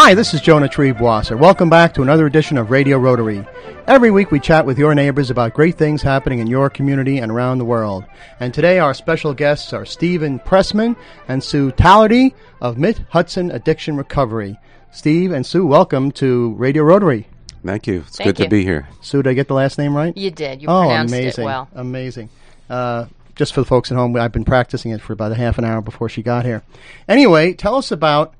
Hi, this is Jonah Triebwasser. Welcome back to another edition of Radio Rotary. Every week we chat with your neighbors about great things happening in your community and around the world. And today our special guests are Stephen Pressman and Sue Tallerty of Mid Hudson Addiction Recovery. Steve and Sue, welcome to Radio Rotary. Thank you. It's Thank good you. to be here. Sue, did I get the last name right? You did. You oh, pronounced amazing. it well. Amazing. Uh, just for the folks at home, I've been practicing it for about a half an hour before she got here. Anyway, tell us about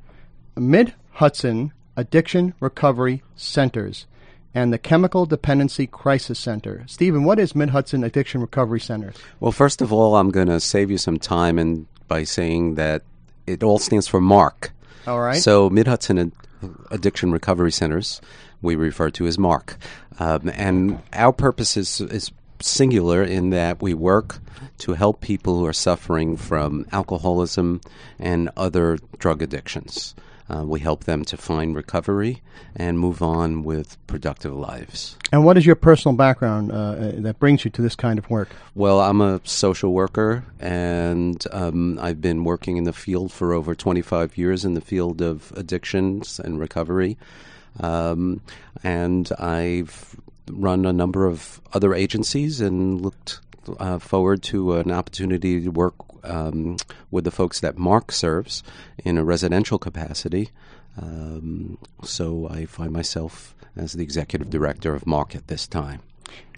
Mid Hudson Addiction Recovery Centers and the Chemical Dependency Crisis Center. Stephen, what is Mid Hudson Addiction Recovery Center? Well, first of all, I'm going to save you some time and by saying that it all stands for MARC. All right. So, Mid Hudson Ad- Addiction Recovery Centers, we refer to as MARC. Um, and our purpose is, is singular in that we work to help people who are suffering from alcoholism and other drug addictions. Uh, we help them to find recovery and move on with productive lives. and what is your personal background uh, uh, that brings you to this kind of work? Well, I'm a social worker, and um, I've been working in the field for over 25 years in the field of addictions and recovery. Um, and I've run a number of other agencies and looked uh, forward to an opportunity to work um, with the folks that MARC serves in a residential capacity. Um, so I find myself as the executive director of MARC at this time.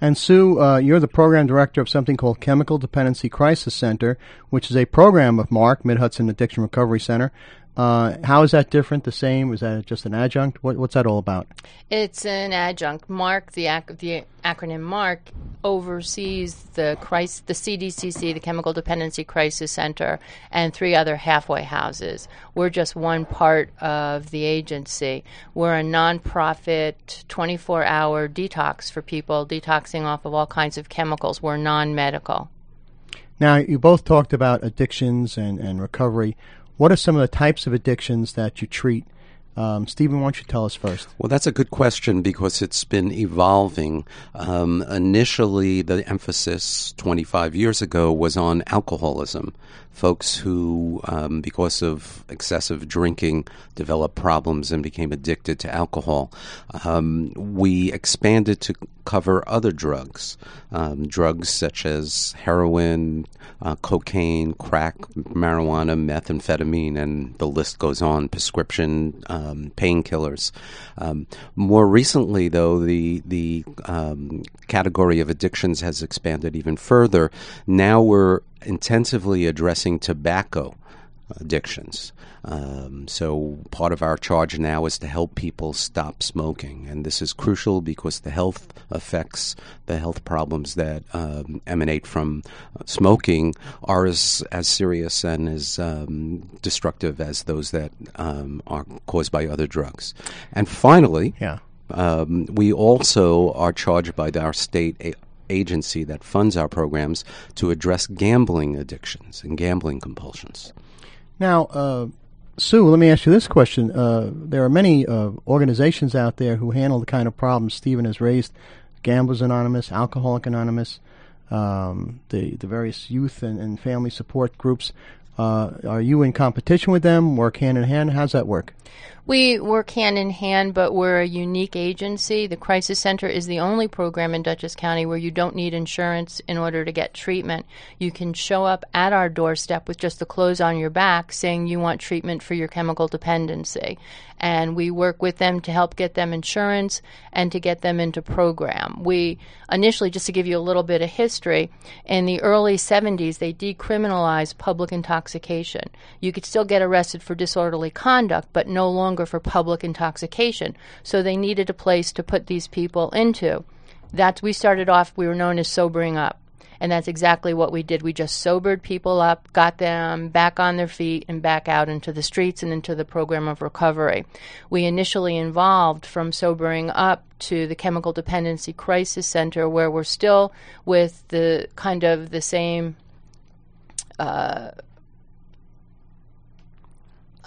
And Sue, uh, you're the program director of something called Chemical Dependency Crisis Center, which is a program of MARC, Mid Hudson Addiction Recovery Center. Uh, how is that different? The same? Is that just an adjunct? What, what's that all about? It's an adjunct. MARC, the, ac- the acronym MARC, oversees the crisis, the CDCC, the Chemical Dependency Crisis Center, and three other halfway houses. We're just one part of the agency. We're a nonprofit, 24-hour detox for people detoxing off of all kinds of chemicals. We're non-medical. Now, you both talked about addictions and, and recovery. What are some of the types of addictions that you treat? Um, Stephen, why don't you tell us first? Well, that's a good question because it's been evolving. Um, initially, the emphasis 25 years ago was on alcoholism. Folks who, um, because of excessive drinking, developed problems and became addicted to alcohol. Um, we expanded to cover other drugs, um, drugs such as heroin, uh, cocaine, crack, marijuana, methamphetamine, and the list goes on. Prescription um, painkillers. Um, more recently, though, the the um, category of addictions has expanded even further. Now we're intensively addressing tobacco addictions. Um, so part of our charge now is to help people stop smoking, and this is crucial because the health effects, the health problems that um, emanate from smoking, are as as serious and as um, destructive as those that um, are caused by other drugs. And finally, Yeah. um, we also are charged by our state a- agency that funds our programs to address gambling addictions and gambling compulsions. Now, uh, Sue, let me ask you this question. Uh, there are many uh, organizations out there who handle the kind of problems Stephen has raised Gamblers Anonymous, Alcoholic Anonymous, um, the, the various youth and, and family support groups. Uh, are you in competition with them? Work hand in hand? How's that work? We work hand in hand, but we're a unique agency. The Crisis Center is the only program in Dutchess County where you don't need insurance in order to get treatment. You can show up at our doorstep with just the clothes on your back saying you want treatment for your chemical dependency. And we work with them to help get them insurance and to get them into program. We initially, just to give you a little bit of history, in the early 70s, they decriminalized public intoxication. You could still get arrested for disorderly conduct, but no longer for public intoxication. So they needed a place to put these people into. That's we started off. We were known as sobering up, and that's exactly what we did. We just sobered people up, got them back on their feet, and back out into the streets and into the program of recovery. We initially involved from sobering up to the Chemical Dependency Crisis Center, where we're still with the kind of the same. Uh,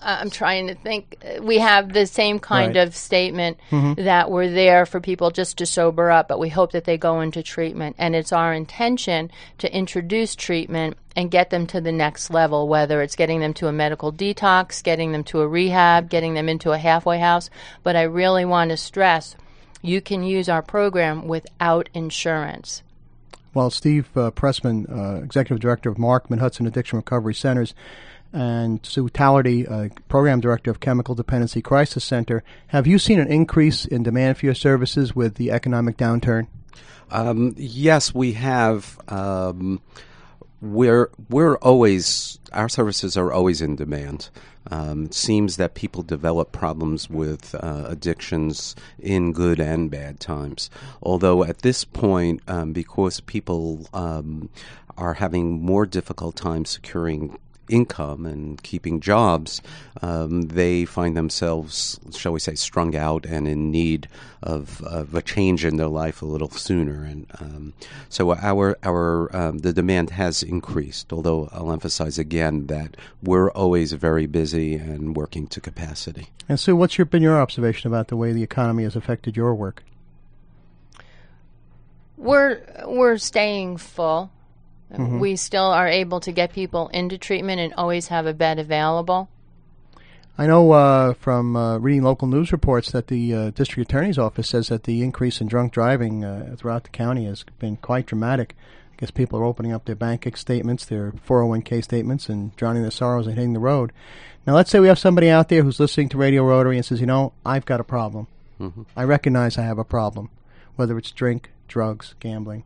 I'm trying to think. Uh, We have the same kind Right. of statement that we're there for people just to sober up, but we hope that they go into treatment. And it's our intention to introduce treatment and get them to the next level, whether it's getting them to a medical detox, getting them to a rehab, getting them into a halfway house. But I really want to stress you can use our program without insurance. Well, Steve uh, Pressman, uh, Executive Director of Markman Hudson Addiction Recovery Centers, and Sue Tallerty, uh, Program Director of Chemical Dependency Crisis Center, have you seen an increase in demand for your services with the economic downturn? Um, yes, we have. Um, we're we're always our services are always in demand. Um, it seems that people develop problems with uh, addictions in good and bad times. Although at this point, um, because people um, are having more difficult time securing income and keeping jobs, um, they find themselves, shall we say, strung out and in need of, of a change in their life a little sooner. And um, so our our um, the demand has increased. Although I'll emphasize again that we're always very busy and working to capacity. And Sue, what's your, been your observation about the way the economy has affected your work? We're we're staying full. Mm-hmm. We still are able to get people into treatment and always have a bed available. I know uh, from uh, reading local news reports that the uh, district attorney's office says that the increase in drunk driving uh, throughout the county has been quite dramatic. I guess people are opening up their bank statements, their 401k statements, and drowning their sorrows and hitting the road. Now, let's say we have somebody out there who's listening to Radio Rotary and says, you know, I've got a problem. Mm-hmm. I recognize I have a problem, whether it's drink, drugs, gambling.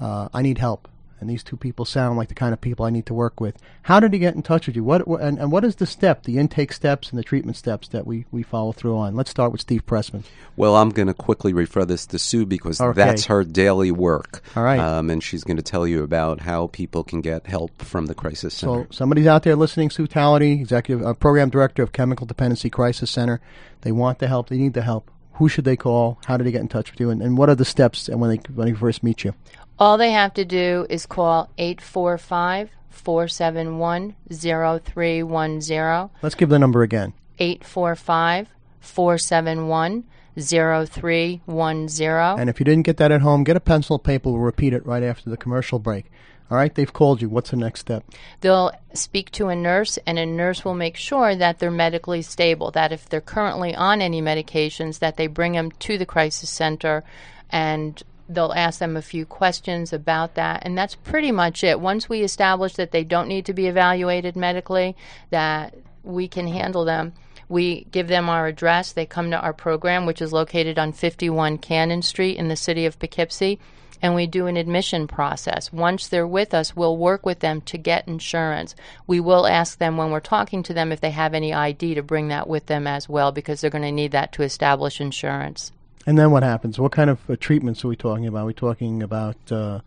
Uh, I need help and these two people sound like the kind of people I need to work with. How did he get in touch with you? What and, and what is the step, the intake steps and the treatment steps that we, we follow through on? Let's start with Steve Pressman. Well, I'm going to quickly refer this to Sue because okay. that's her daily work. All right. Um, and she's going to tell you about how people can get help from the Crisis Center. So somebody's out there listening, Sue Tallerty, Executive uh, Program Director of Chemical Dependency Crisis Center. They want the help. They need the help. Who should they call? How do they get in touch with you? And, and what are the steps and when they when they first meet you? All they have to do is call 845 471 0310. Let's give the number again 845 471 0310. And if you didn't get that at home, get a pencil and paper. We'll repeat it right after the commercial break. All right, they've called you. What's the next step? They'll speak to a nurse, and a nurse will make sure that they're medically stable. That if they're currently on any medications, that they bring them to the crisis center, and they'll ask them a few questions about that and that's pretty much it once we establish that they don't need to be evaluated medically that we can handle them we give them our address they come to our program which is located on 51 cannon street in the city of poughkeepsie and we do an admission process. Once they're with us, we'll work with them to get insurance. We will ask them when we're talking to them if they have any ID to bring that with them as well because they're going to need that to establish insurance. And then what happens? What kind of uh, treatments are we talking about? Are we talking about uh,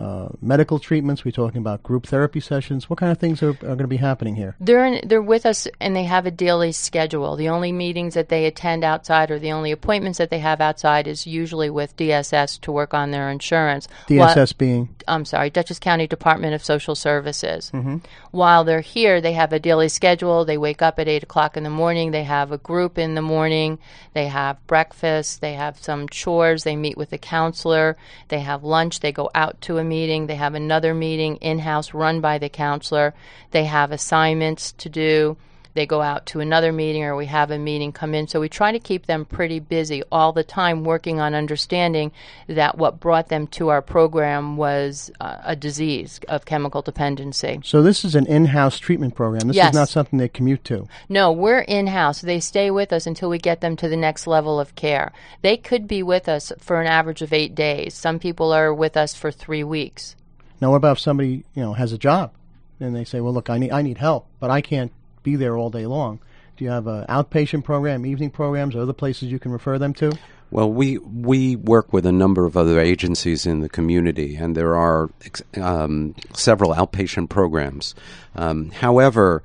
uh, medical treatments? We're talking about group therapy sessions. What kind of things are, are going to be happening here? They're in, they're with us and they have a daily schedule. The only meetings that they attend outside or the only appointments that they have outside is usually with DSS to work on their insurance. DSS being I'm sorry, Dutchess County Department of Social Services. Mm-hmm. While they're here, they have a daily schedule. They wake up at eight o'clock in the morning. They have a group in the morning. They have breakfast. They have some chores. They meet with a counselor. They have lunch. They go out to a meeting. They have another meeting in house run by the counselor. They have assignments to do they go out to another meeting or we have a meeting come in. So we try to keep them pretty busy all the time working on understanding that what brought them to our program was uh, a disease of chemical dependency. So this is an in-house treatment program. This yes. is not something they commute to. No, we're in-house. They stay with us until we get them to the next level of care. They could be with us for an average of 8 days. Some people are with us for 3 weeks. Now what about if somebody, you know, has a job and they say, "Well, look, I need I need help, but I can't be there all day long. Do you have an outpatient program, evening programs, or other places you can refer them to? Well, we we work with a number of other agencies in the community, and there are um, several outpatient programs. Um, however,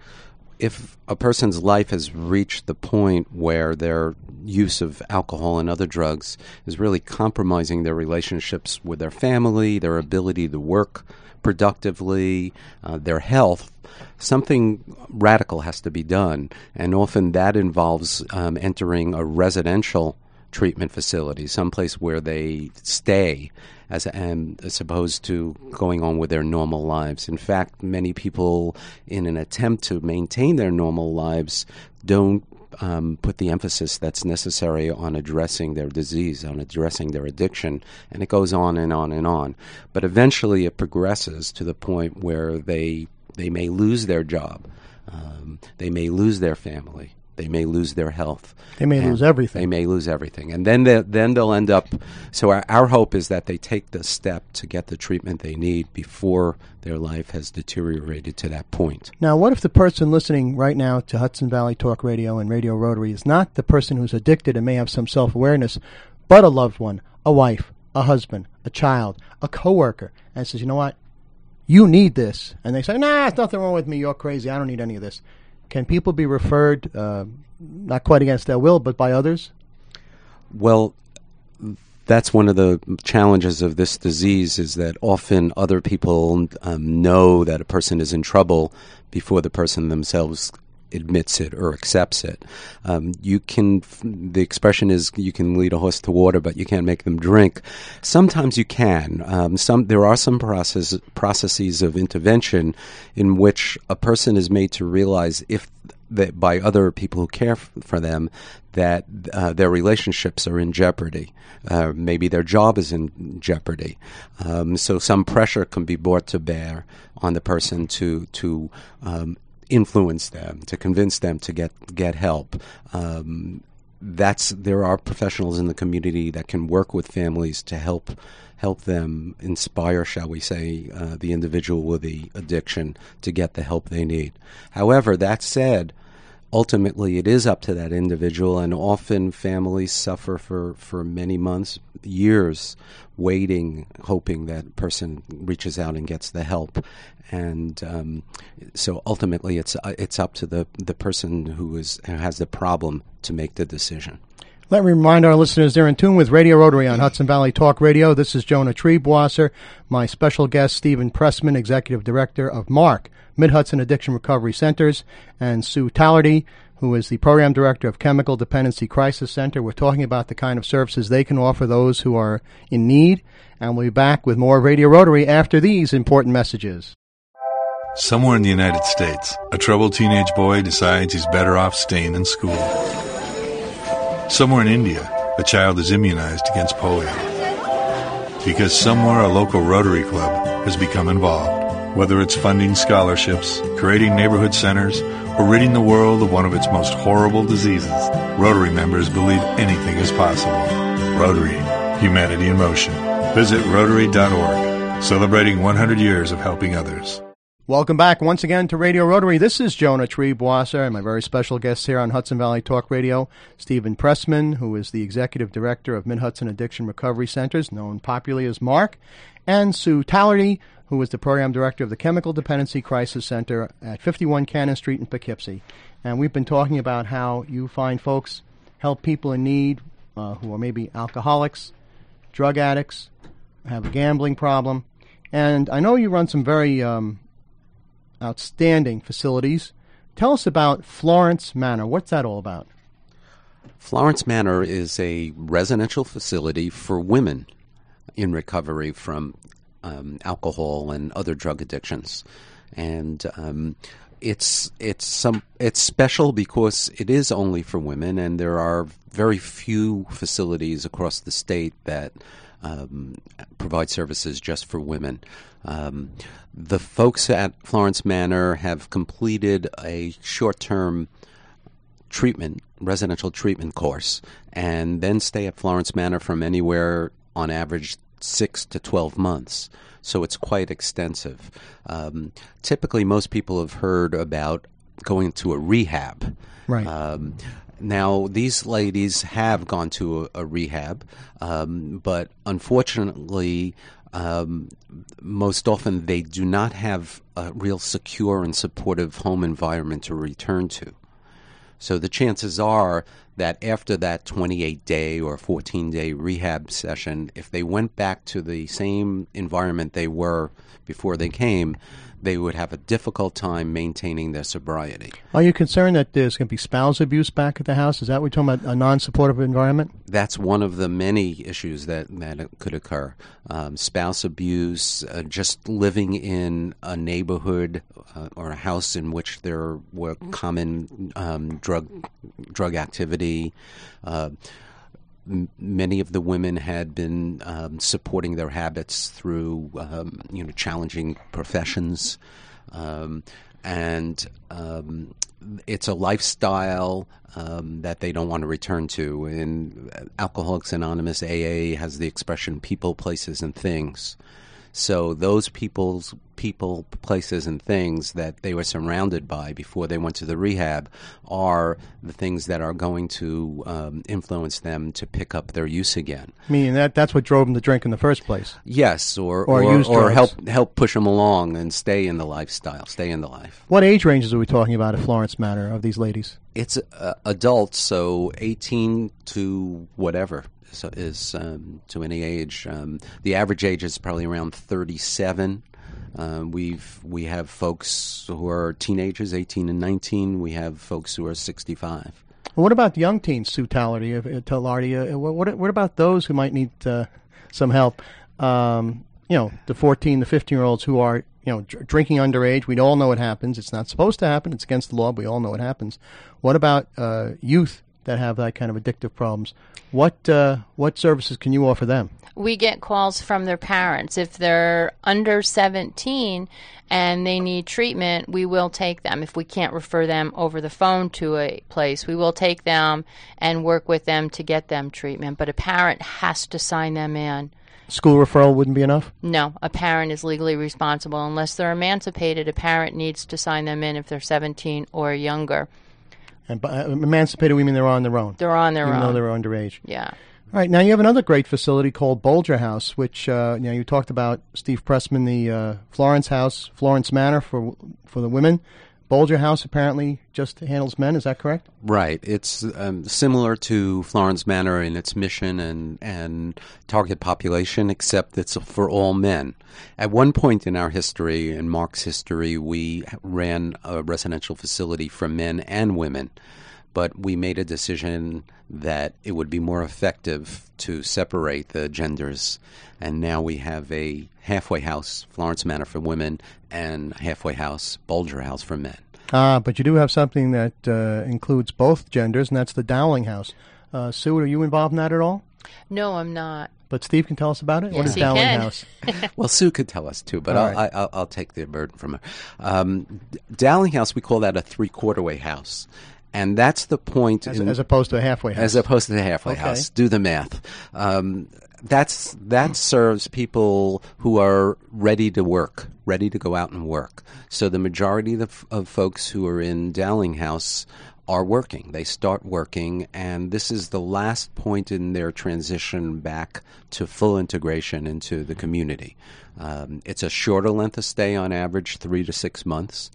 if a person's life has reached the point where their use of alcohol and other drugs is really compromising their relationships with their family, their ability to work productively, uh, their health, something radical has to be done. And often that involves um, entering a residential treatment facility, someplace where they stay as and as opposed to going on with their normal lives. In fact, many people, in an attempt to maintain their normal lives, don't um, put the emphasis that's necessary on addressing their disease, on addressing their addiction, and it goes on and on and on. But eventually, it progresses to the point where they they may lose their job, um, they may lose their family, they may lose their health. They may lose everything. They may lose everything, and then they, then they'll end up. So our, our hope is that they take the step to get the treatment they need before their life has deteriorated to that point. Now, what if the person listening right now to Hudson Valley Talk Radio and Radio Rotary is not the person who's addicted and may have some self awareness, but a loved one, a wife, a husband, a child, a coworker, and says, you know what, you need this, and they say, nah, there's nothing wrong with me. You're crazy. I don't need any of this. Can people be referred, uh, not quite against their will, but by others? Well, that's one of the challenges of this disease is that often other people um, know that a person is in trouble before the person themselves admits it or accepts it. Um, you can, the expression is you can lead a horse to water, but you can't make them drink. Sometimes you can. Um, some there are some process, processes of intervention in which a person is made to realize if that by other people who care f- for them that uh, their relationships are in jeopardy. Uh, maybe their job is in jeopardy. Um, so some pressure can be brought to bear on the person to to um, influence them, to convince them to get get help. Um, that's there are professionals in the community that can work with families to help help them inspire, shall we say, uh, the individual with the addiction to get the help they need. However, that said, ultimately it is up to that individual, and often families suffer for, for many months, years, waiting, hoping that person reaches out and gets the help. And um, so ultimately, it's uh, it's up to the, the person who is who has the problem to make the decision. Let me remind our listeners they're in tune with Radio Rotary on Hudson Valley Talk Radio. This is Jonah Triebwasser, my special guest, Stephen Pressman, Executive Director of MARC, Mid Hudson Addiction Recovery Centers, and Sue Tallerty, who is the Program Director of Chemical Dependency Crisis Center. We're talking about the kind of services they can offer those who are in need, and we'll be back with more Radio Rotary after these important messages. Somewhere in the United States, a troubled teenage boy decides he's better off staying in school. Somewhere in India, a child is immunized against polio. Because somewhere a local Rotary Club has become involved. Whether it's funding scholarships, creating neighborhood centers, or ridding the world of one of its most horrible diseases, Rotary members believe anything is possible. Rotary, humanity in motion. Visit Rotary.org, celebrating 100 years of helping others. Welcome back once again to Radio Rotary. This is Jonah Triebwasser and my very special guest here on Hudson Valley Talk Radio, Stephen Pressman, who is the Executive Director of Mid Hudson Addiction Recovery Centers, known popularly as MARC, and Sue Tallerty, who is the Program Director of the Chemical Dependency Crisis Center at 51 Cannon Street in Poughkeepsie. And we've been talking about how you find folks help people in need uh, who are maybe alcoholics, drug addicts, have a gambling problem. And I know you run some very um, outstanding facilities. Tell us about Florence Manor. What's that all about? Florence Manor is a residential facility for women in recovery from um, alcohol and other drug addictions, and um, it's it's some it's special because it is only for women, and there are very few facilities across the state that um, provide services just for women. Um, the folks at Florence Manor have completed a short term treatment, residential treatment course, and then stay at Florence Manor from anywhere on average six to 12 months. So it's quite extensive. Um, typically, most people have heard about going to a rehab. Right. Um, now, these ladies have gone to a, a rehab, um, but unfortunately, um, most often they do not have a real secure and supportive home environment to return to. So the chances are that after that 28 day or 14 day rehab session, if they went back to the same environment they were before they came, they would have a difficult time maintaining their sobriety. Are you concerned that there's going to be spouse abuse back at the house? Is that what we're talking about? A non-supportive environment? That's one of the many issues that, that could occur. Um, spouse abuse, uh, just living in a neighborhood uh, or a house in which there were common um, drug drug activity. Uh, many of the women had been um, supporting their habits through um, you know challenging professions, um, and um, it's a lifestyle um, that they don't want to return to. In Alcoholics Anonymous, AA has the expression "people, places, and things." So those people's people, places, and things that they were surrounded by before they went to the rehab are the things that are going to um, influence them to pick up their use again. Meaning that that's what drove them to drink in the first place. Yes, or Or or, or help help push them along and stay in the lifestyle, stay in the life. What age ranges are we talking about at Florence Manor of these ladies? It's uh, adults, so 18 to whatever so is um, to any age. Um, the average age is probably around 37. Uh, we've we have folks who are teenagers, 18 and 19. We have folks who are 65. Well, what about young teens, Sue Tallerty? Uh, Tallerty, uh, what, what, what about those who might need uh, some help? Um, you know, the 14, the 15 year olds who are, you know, dr- drinking underage. We all know it happens. It's not supposed to happen. It's against the law. We all know it happens. What about uh, youth that have that kind of addictive problems? What uh, what services can you offer them? we get calls from their parents. If they're under 17 and they need treatment, we will take them. If we can't refer them over the phone to a place, we will take them and work with them to get them treatment. But a parent has to sign them in. School referral wouldn't be enough. No, a parent is legally responsible. Unless they're emancipated, a parent needs to sign them in if they're 17 or younger. And by, uh, emancipated, we mean they're on their own, They're on their own. even though they're underage. Yeah. All right, now you have another great facility called Bolger House, which uh, you know you talked about Steve Pressman, the uh, Florence House, Florence Manor for for the women. Bolger House apparently just handles men. Is that correct? Right. It's um, similar to Florence Manor in its mission and, and target population, except it's for all men. At one point in our history, in MARC's history, we ran a residential facility for men and women, but we made a decision that it would be more effective to separate the genders. And now we have a halfway house, Florence Manor for women, and halfway house, Bulger House for men. Ah, but you do have something that uh, includes both genders, and that's the Dowling House. Uh, Sue, are you involved in that at all? No, I'm not. But Steve can tell us about it. what Yes, is he Dowling can. House? Well, Sue could tell us too, but I'll, right. I, I'll, I'll take the burden from her. Um, Dowling House, we call that a three quarter way house. And that's the point As, in, as opposed to a halfway house. as opposed to the halfway Okay. house. Do the math. Um, that's that serves people who are ready to work, ready to go out and work. So the majority of, the, of folks who are in Dowling House are working. They start working, and this is the last point in their transition back to full integration into the community. Um, it's a shorter length of stay on average, three to six months.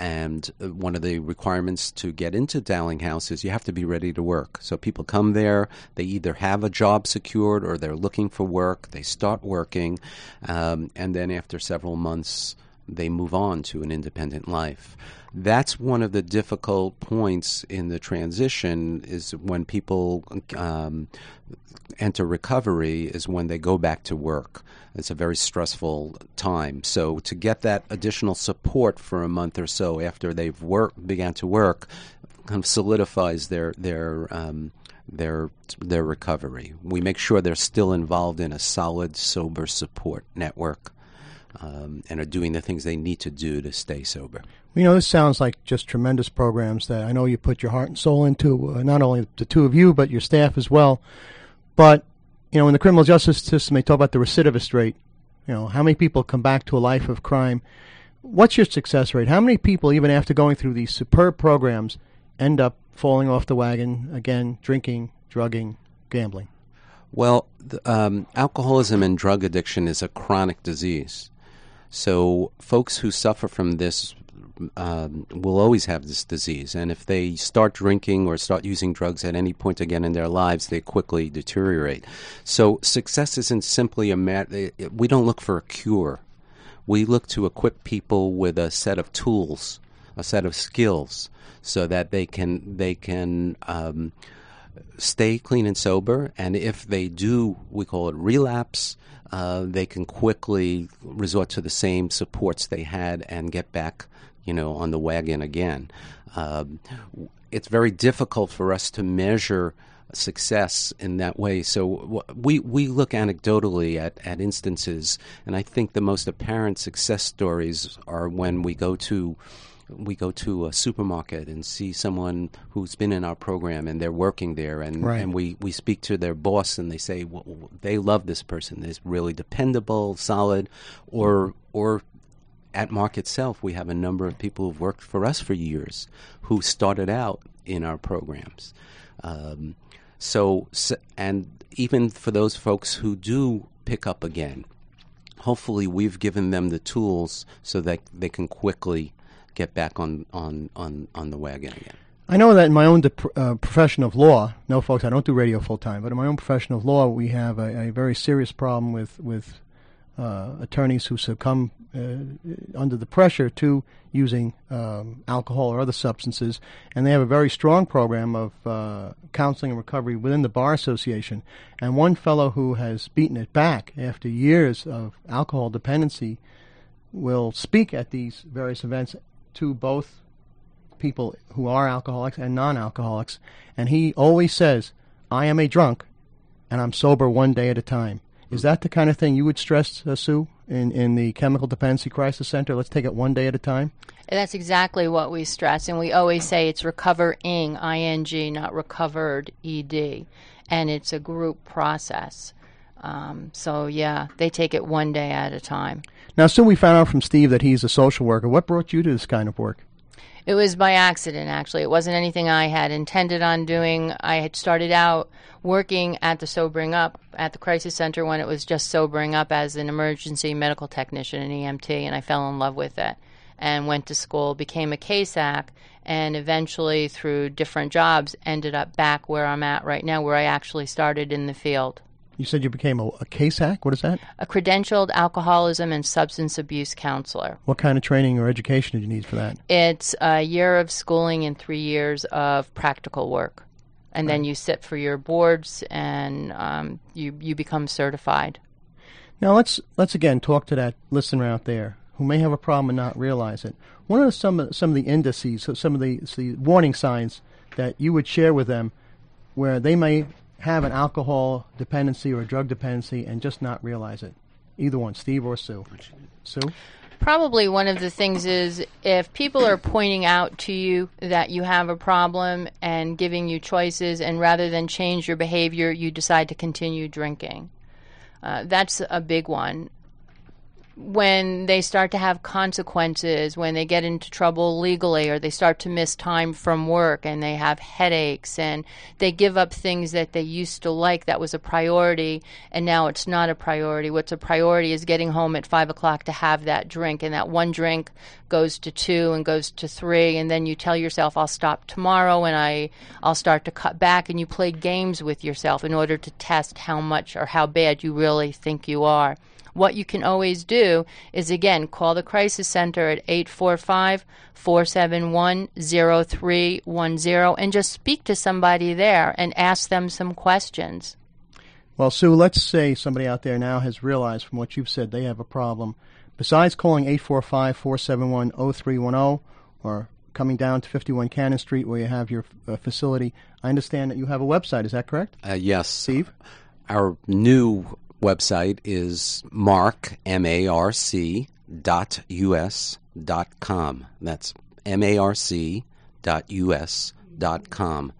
And uh, one of the requirements to get into Dowling House is you have to be ready to work. So people come there, they either have a job secured or they're looking for work, they start working, um, and then after several months, they move on to an independent life. That's one of the difficult points in the transition is when people um, enter recovery is when they go back to work. It's a very stressful time. So to get that additional support for a month or so after they've work began to work, kind of solidifies their their um, their their recovery. We make sure they're still involved in a solid, sober support network. Um, and are doing the things they need to do to stay sober. You know, this sounds like just tremendous programs that I know you put your heart and soul into, uh, not only the two of you, but your staff as well. But, you know, in the criminal justice system, they talk about the recidivist rate. You know, how many people come back to a life of crime? What's your success rate? How many people, even after going through these superb programs, end up falling off the wagon again, drinking, drugging, gambling? Well, th- um, alcoholism and drug addiction is a chronic disease. So, folks who suffer from this um, will always have this disease, and if they start drinking or start using drugs at any point again in their lives, they quickly deteriorate. So success isn't simply a matter. We don't look for a cure. We look to equip people with a set of tools, a set of skills, so that they can they can. Um, stay clean and sober, and if they do, we call it relapse, uh, they can quickly resort to the same supports they had and get back, you know, on the wagon again. Um, it's very difficult for us to measure success in that way. So we we look anecdotally at, at instances, and I think the most apparent success stories are when we go to we go to a supermarket and see someone who's been in our program and they're working there and, Right. and we, we speak to their boss and they say well, they love this person they're really dependable solid or or at MARC itself we have a number of people who've worked for us for years who started out in our programs um, so s- and even for those folks who do pick up again hopefully we've given them the tools so that they can quickly get back on on on, on the wagon again. I know that in my own dep- uh, profession of law, no, folks, I don't do radio full time, but in my own profession of law, we have a, a very serious problem with with uh, attorneys who succumb uh, under the pressure to using um, alcohol or other substances, and they have a very strong program of uh, counseling and recovery within the bar association. And one fellow who has beaten it back after years of alcohol dependency will speak at these various events to both people who are alcoholics and non-alcoholics, and he always says, "I am a drunk, and I'm sober one day at a time." Is that the kind of thing you would stress, uh, Sue, in in the Chemical Dependency Crisis Center? Let's take it one day at a time. That's exactly what we stress, and we always say it's recovering, ing, not recovered, ed, and it's a group process. Um, so yeah, they take it one day at a time. Now, soon we found out from Steve that he's a social worker. What brought you to this kind of work? It was by accident, actually. It wasn't anything I had intended on doing. I had started out working at the Sobering Up at the Crisis Center when it was just Sobering Up as an emergency medical technician in EMT, and I fell in love with it and went to school, became a CASAC, and eventually, through different jobs, ended up back where I'm at right now, where I actually started in the field. You said you became a, a CASAC. What is that? A credentialed alcoholism and substance abuse counselor. What kind of training or education did you need for that? It's a year of schooling and three years of practical work. And then you sit for your boards and um, you, you become certified. Now let's let's again talk to that listener out there who may have a problem and not realize it. What are some of, some of the indices, some of the, the warning signs that you would share with them, where they may have an alcohol dependency or a drug dependency and just not realize it? Either one, Steve or Sue. Sue. Probably one of the things is if people are pointing out to you that you have a problem and giving you choices, and rather than change your behavior, you decide to continue drinking. Uh, that's a big one. When they start to have consequences, when they get into trouble legally, or they start to miss time from work and they have headaches and they give up things that they used to like that was a priority and now it's not a priority. What's a priority is getting home at five o'clock to have that drink, and that one drink goes to two and goes to three, and then you tell yourself, I'll stop tomorrow and I, I'll start to cut back, and you play games with yourself in order to test how much or how bad you really think you are. What you can always do is again call the crisis center at 845 471 0310 and just speak to somebody there and ask them some questions. Well, Sue, let's say somebody out there now has realized from what you've said they have a problem. Besides calling 845 471 0310 or coming down to 51 Cannon Street where you have your uh, facility, I understand that you have a website. Is that correct? Uh, yes, Steve? Our new website is marc m a r c dot us dot com. That's m a r c dot us dot com.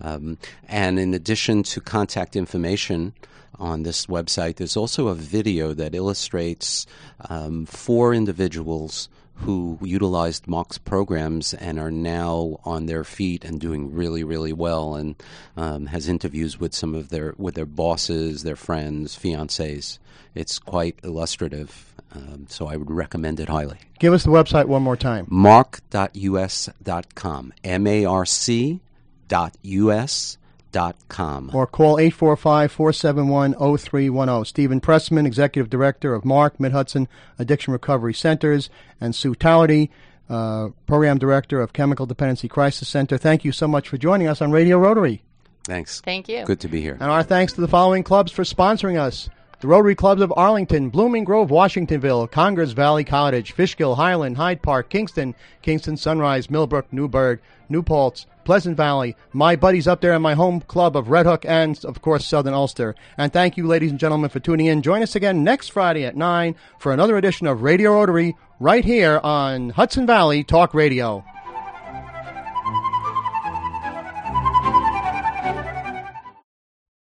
Um, and in addition to contact information on this website, there's also a video that illustrates um, four individuals who utilized MARC's programs and are now on their feet and doing really, really well, and um, has interviews with some of their with their bosses, their friends, fiancés. It's quite illustrative, Um, so I would recommend it highly. Give us the website one more time. Marc.us.com. M A R C dot US dot com. Or call 845 471 0310. Stephen Pressman, Executive Director of MARC Mid Hudson Addiction Recovery Centers, and Sue Tallerty, uh, Program Director of Chemical Dependency Crisis Center. Thank you so much for joining us on Radio Rotary. Thanks. Thank you. Good to be here. And our thanks to the following clubs for sponsoring us. The Rotary Clubs of Arlington, Blooming Grove, Washingtonville, Congers Valley Cottage, Fishkill, Highland, Hyde Park, Kingston, Kingston Sunrise, Millbrook, Newburgh, New Paltz, Pleasant Valley, my buddies up there in my home club of Red Hook, and of course Southern Ulster. And thank you, ladies and gentlemen, for tuning in. Join us again next Friday at 9 for another edition of Radio Rotary right here on Hudson Valley Talk Radio.